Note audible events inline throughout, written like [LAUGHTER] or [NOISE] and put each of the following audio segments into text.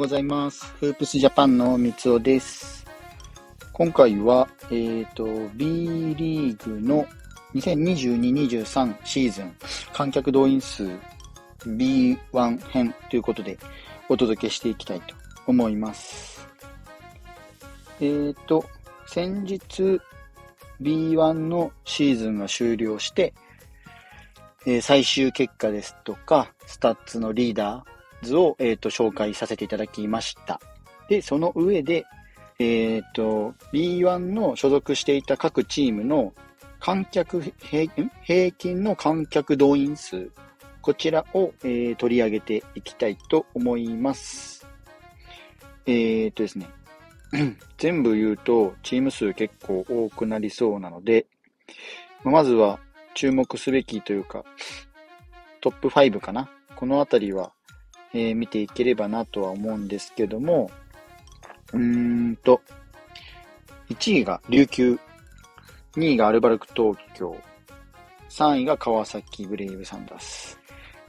ございます。フープスジャパンの三尾です。今回は、えっ、ー、と、B リーグの2022-23シーズン観客動員数 B1 編ということでお届けしていきたいと思います。えっ、ー、と、先日 B1 のシーズンが終了して、えー、最終結果ですとか、スタッツのリーダー図を、えーと、紹介させていただきました。で、その上で、えっ、ー、と、B1 の所属していた各チームの観客平、平均の観客動員数、こちらを、えー、取り上げていきたいと思います。えっ、とですね、[CLEARS THROAT] 全部言うとチーム数結構多くなりそうなので、まずは注目すべきというか、トップ5かな。このあたりは、えー、見ていければなとは思うんですけども、うーんと、1位が琉球、2位がアルバルク東京、3位が川崎ブレイブサンダース、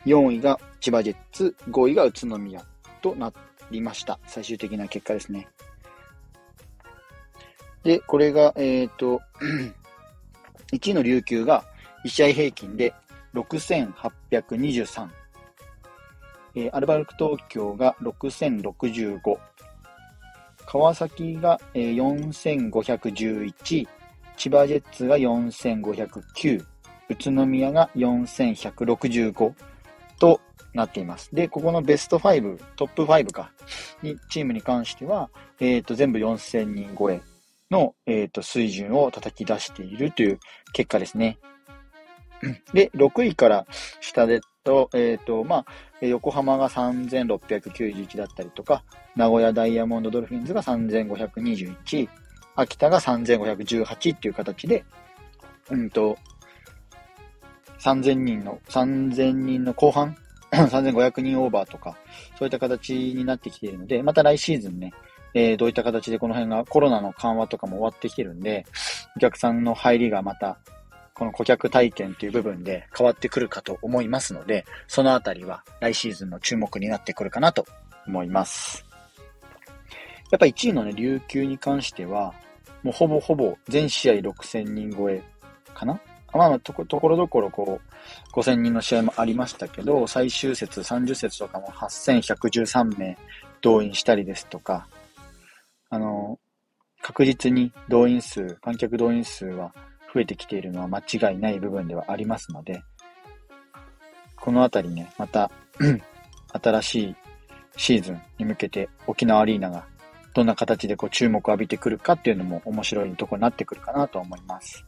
4位が千葉ジェッツ、5位が宇都宮となりました。最終的な結果ですね。で、これが、えっ、ー、と、[CLEARS THROAT] 1位の琉球が1試合平均で6823。えー、アルバルク東京が6065。川崎が、えー、4511。千葉ジェッツが4509。宇都宮が4165となっています。で、ここのベスト5、トップ5か、に、チームに関しては、えっ、ー、と、全部4000人超えの、えっ、ー、と、水準を叩き出しているという結果ですね。で、6位から下でと、えっ、ー、と、まあ、横浜が3691だったりとか、名古屋ダイヤモンドドルフィンズが3521、秋田が3518っていう形で、うんと、3000人の、3000人の後半 [CLEARS THROAT] 3500人オーバーとか、そういった形になってきているので、また来シーズンね、えー、どういった形でこの辺がコロナの緩和とかも終わってきてるんで、お客さんの入りがまた、この顧客体験という部分で変わってくるかと思いますので、そのあたりは来シーズンの注目になってくるかなと思います。やっぱ1位のね、琉球に関しては、もうほぼほぼ全試合6000人超えかな？まあ、と、ところどころこう、5000人の試合もありましたけど、最終節、30節とかも8113名動員したりですとか、あの、確実に動員数、観客動員数は増えてきているのは間違いない部分ではありますので、このあたりね、また [CLEARS THROAT] 新しいシーズンに向けて沖縄アリーナがどんな形でこう注目を浴びてくるかっていうのも面白いところになってくるかなと思います。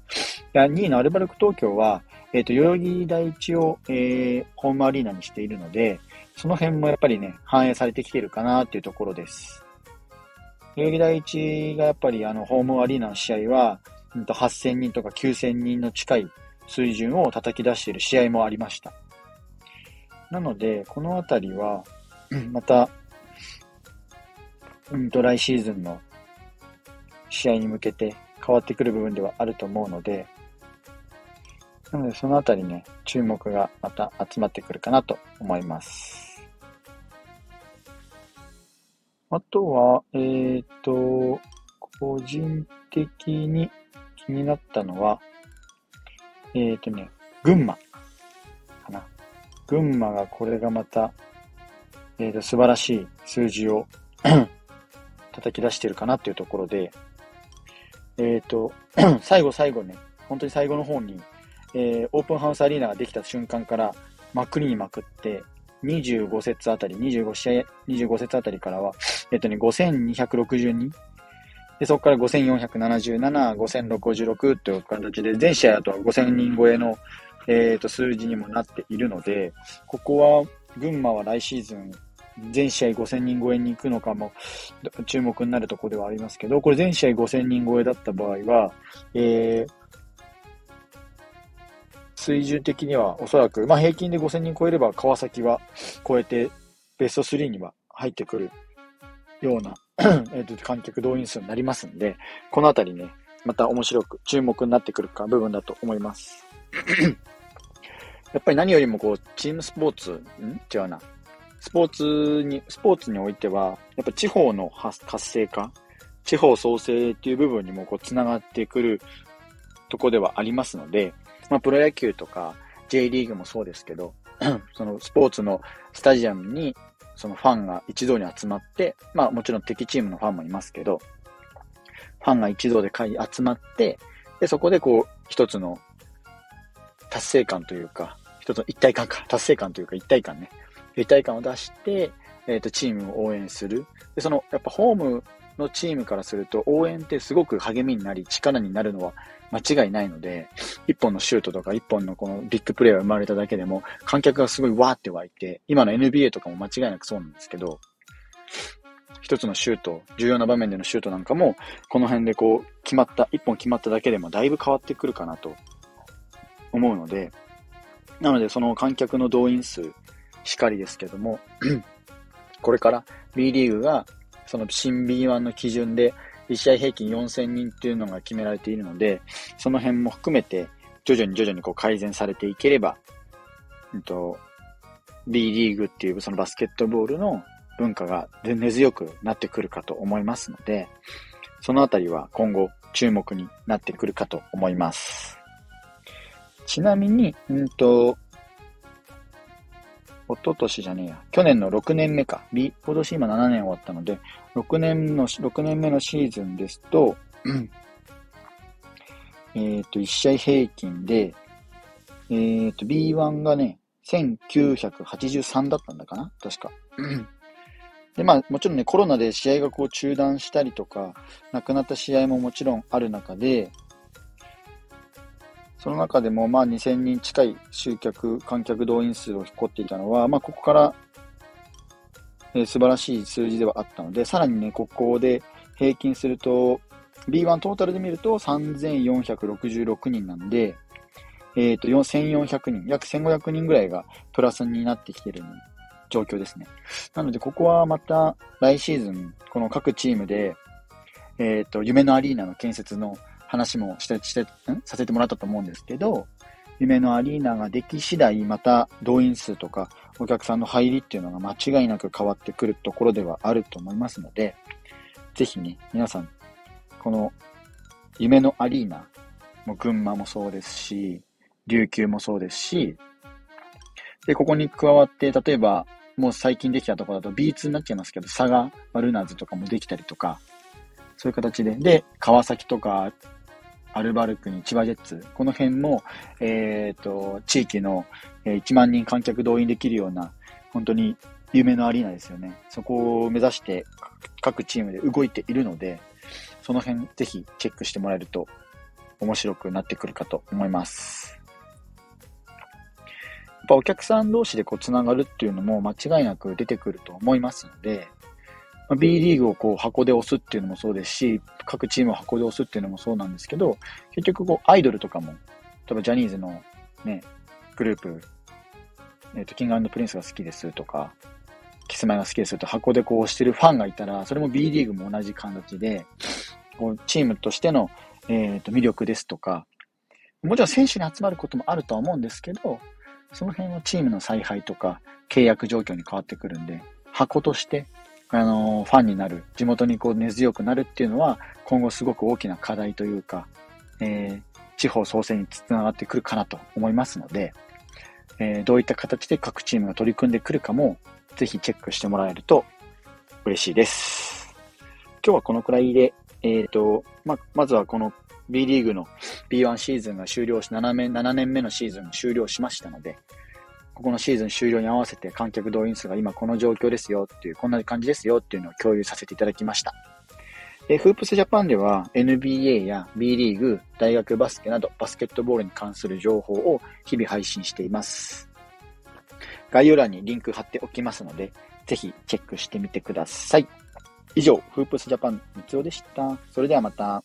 2位のアルバルク東京は、えっ、ー、と、代々木第一を、えー、ホームアリーナにしているので、その辺もやっぱりね、反映されてきているかなっていうところです。代々木第一がやっぱりあの、ホームアリーナの試合は、8000人とか9000人の近い水準を叩き出している試合もありました。なので、このあたりは、また、うんと、来シーズンの試合に向けて変わってくる部分ではあると思うので、なので、そのあたりね、注目がまた集まってくるかなと思います。あとは、えっ、ー、と、個人的に気になったのは、えっ、ー、とね、群馬かな。群馬がこれがまた、えっ、ー、と、素晴らしい数字を [CLEARS THROAT] 叩き出してるかなっていうところで、えっ、と、[CLEARS THROAT] 最後最後ね、本当に最後の方に、えー、オープンハウスアリーナができた瞬間から、まくりにまくって、25節あたり、25試合、25節あたりからは、えっとね、5262。で、そこから5477、5066という形で、全試合だと5000人超えの、えっ、と、数字にもなっているので、ここは、群馬は来シーズン、全試合5000人超えに行くのかも注目になるところではありますけど、これ全試合5000人超えだった場合は、えー、水準的にはおそらく、まあ、平均で5000人超えれば川崎は超えてベスト3には入ってくるような [CLEARS THROAT] えっと観客動員数になりますんで、このあたりね、また面白く注目になってくるか部分だと思います。やっぱり何よりもこう、チームスポーツ、ん？違うな。スポーツに、スポーツにおいては、やっぱ地方の活性化、地方創生っていう部分にもこう繋がってくるとこではありますので、まあ、プロ野球とか J リーグもそうですけど、[CLEARS THROAT] そのスポーツのスタジアムにそのファンが一堂に集まって、まあもちろん敵チームのファンもいますけど、ファンが一堂で集まって、で、そこでこう、一つの達成感というか、一つの一体感か、達成感というか一体感ね、一体感を出して、えっ、ー、と、チームを応援する。で、その、やっぱホームのチームからすると、応援ってすごく励みになり、力になるのは間違いないので、一本のシュートとか一本のこのビッグプレーが生まれただけでも、観客がすごいわーって湧いて、今の NBA とかも間違いなくそうなんですけど、一つのシュート、重要な場面でのシュートなんかも、この辺でこう、決まった、一本決まっただけでもだいぶ変わってくるかなと思うので、なのでその観客の動員数、しかりですけども、これから B リーグがその新 B1 の基準で1試合平均4000人っていうのが決められているので、その辺も含めて徐々に徐々にこう改善されていければ、うんと、B リーグっていうそのバスケットボールの文化が根強くなってくるかと思いますので、そのあたりは今後注目になってくるかと思います。ちなみに、うんと、一昨年じゃねえや。去年の6年目か。今年今7年終わったので、6年の、6年目のシーズンですと、えっと、1試合平均で、えっ、ー、と、B1 がね、1983だったんだかな？確か。で、まあ、もちろんね、コロナで試合がこう中断したりとか、亡くなった試合ももちろんある中で、その中でも、まあ、2000人近い集客、観客動員数を誇っていたのは、まあ、ここから、えー、素晴らしい数字ではあったので、さらにね、ここで平均すると、B1 トータルで見ると3466人なんで、えっ、ー、と、1400人、約1500人ぐらいがプラスになってきている状況ですね。なので、ここはまた来シーズン、この各チームで、えっ、ー、と、夢のアリーナの建設の話もして、して、ん？させてもらったと思うんですけど、夢のアリーナができ次第、また動員数とかお客さんの入りっていうのが間違いなく変わってくるところではあると思いますので、ぜひね、皆さん、この夢のアリーナ、も群馬もそうですし、琉球もそうですし、で、ここに加わって、例えば、もう最近できたところだと B2 になっちゃいますけど、佐賀ルナーズとかもできたりとか、そういう形で、で、川崎とかアルバルクに千葉ジェッツ、この辺も、えっ、ー、と、地域の1万人観客動員できるような、本当に夢のアリーナですよね。そこを目指して各チームで動いているので、その辺ぜひチェックしてもらえると面白くなってくるかと思います。やっぱお客さん同士でこう繋がるっていうのも間違いなく出てくると思いますので、ま B リーグをこう箱で押すっていうのもそうですし、各チームを箱で推すっていうのもそうなんですけど、結局こうアイドルとかも、例えばジャニーズのね、グループ、えっ、ー、と、キングプリンスが好きですとか、キスマイが好きですと箱でこう推してるファンがいたら、それも B リーグも同じ形で、こうチームとしての、え、ー、と魅力ですとか、もちろん選手に集まることもあるとは思うんですけど、その辺はチームの采配とか契約状況に変わってくるんで、箱としてあの、ファンになる、地元にこう根強くなるっていうのは、今後すごく大きな課題というか、えー、地方創生につながってくるかなと思いますので、えー、どういった形で各チームが取り組んでくるかも、ぜひチェックしてもらえると嬉しいです。今日はこのくらいで、えっ、ー、と、ま、まずはこの B リーグの B1 シーズンが終了し、7, 目7年目のシーズンが終了しましたので、ここのシーズン終了に合わせて観客動員数が今この状況ですよっていう、こんな感じですよっていうのを共有させていただきました。えフープスジャパンでは NBA や B リーグ、大学バスケなどバスケットボールに関する情報を日々配信しています。概要欄にリンク貼っておきますので、ぜひチェックしてみてください。以上、フープスジャパン三つおでした。それではまた。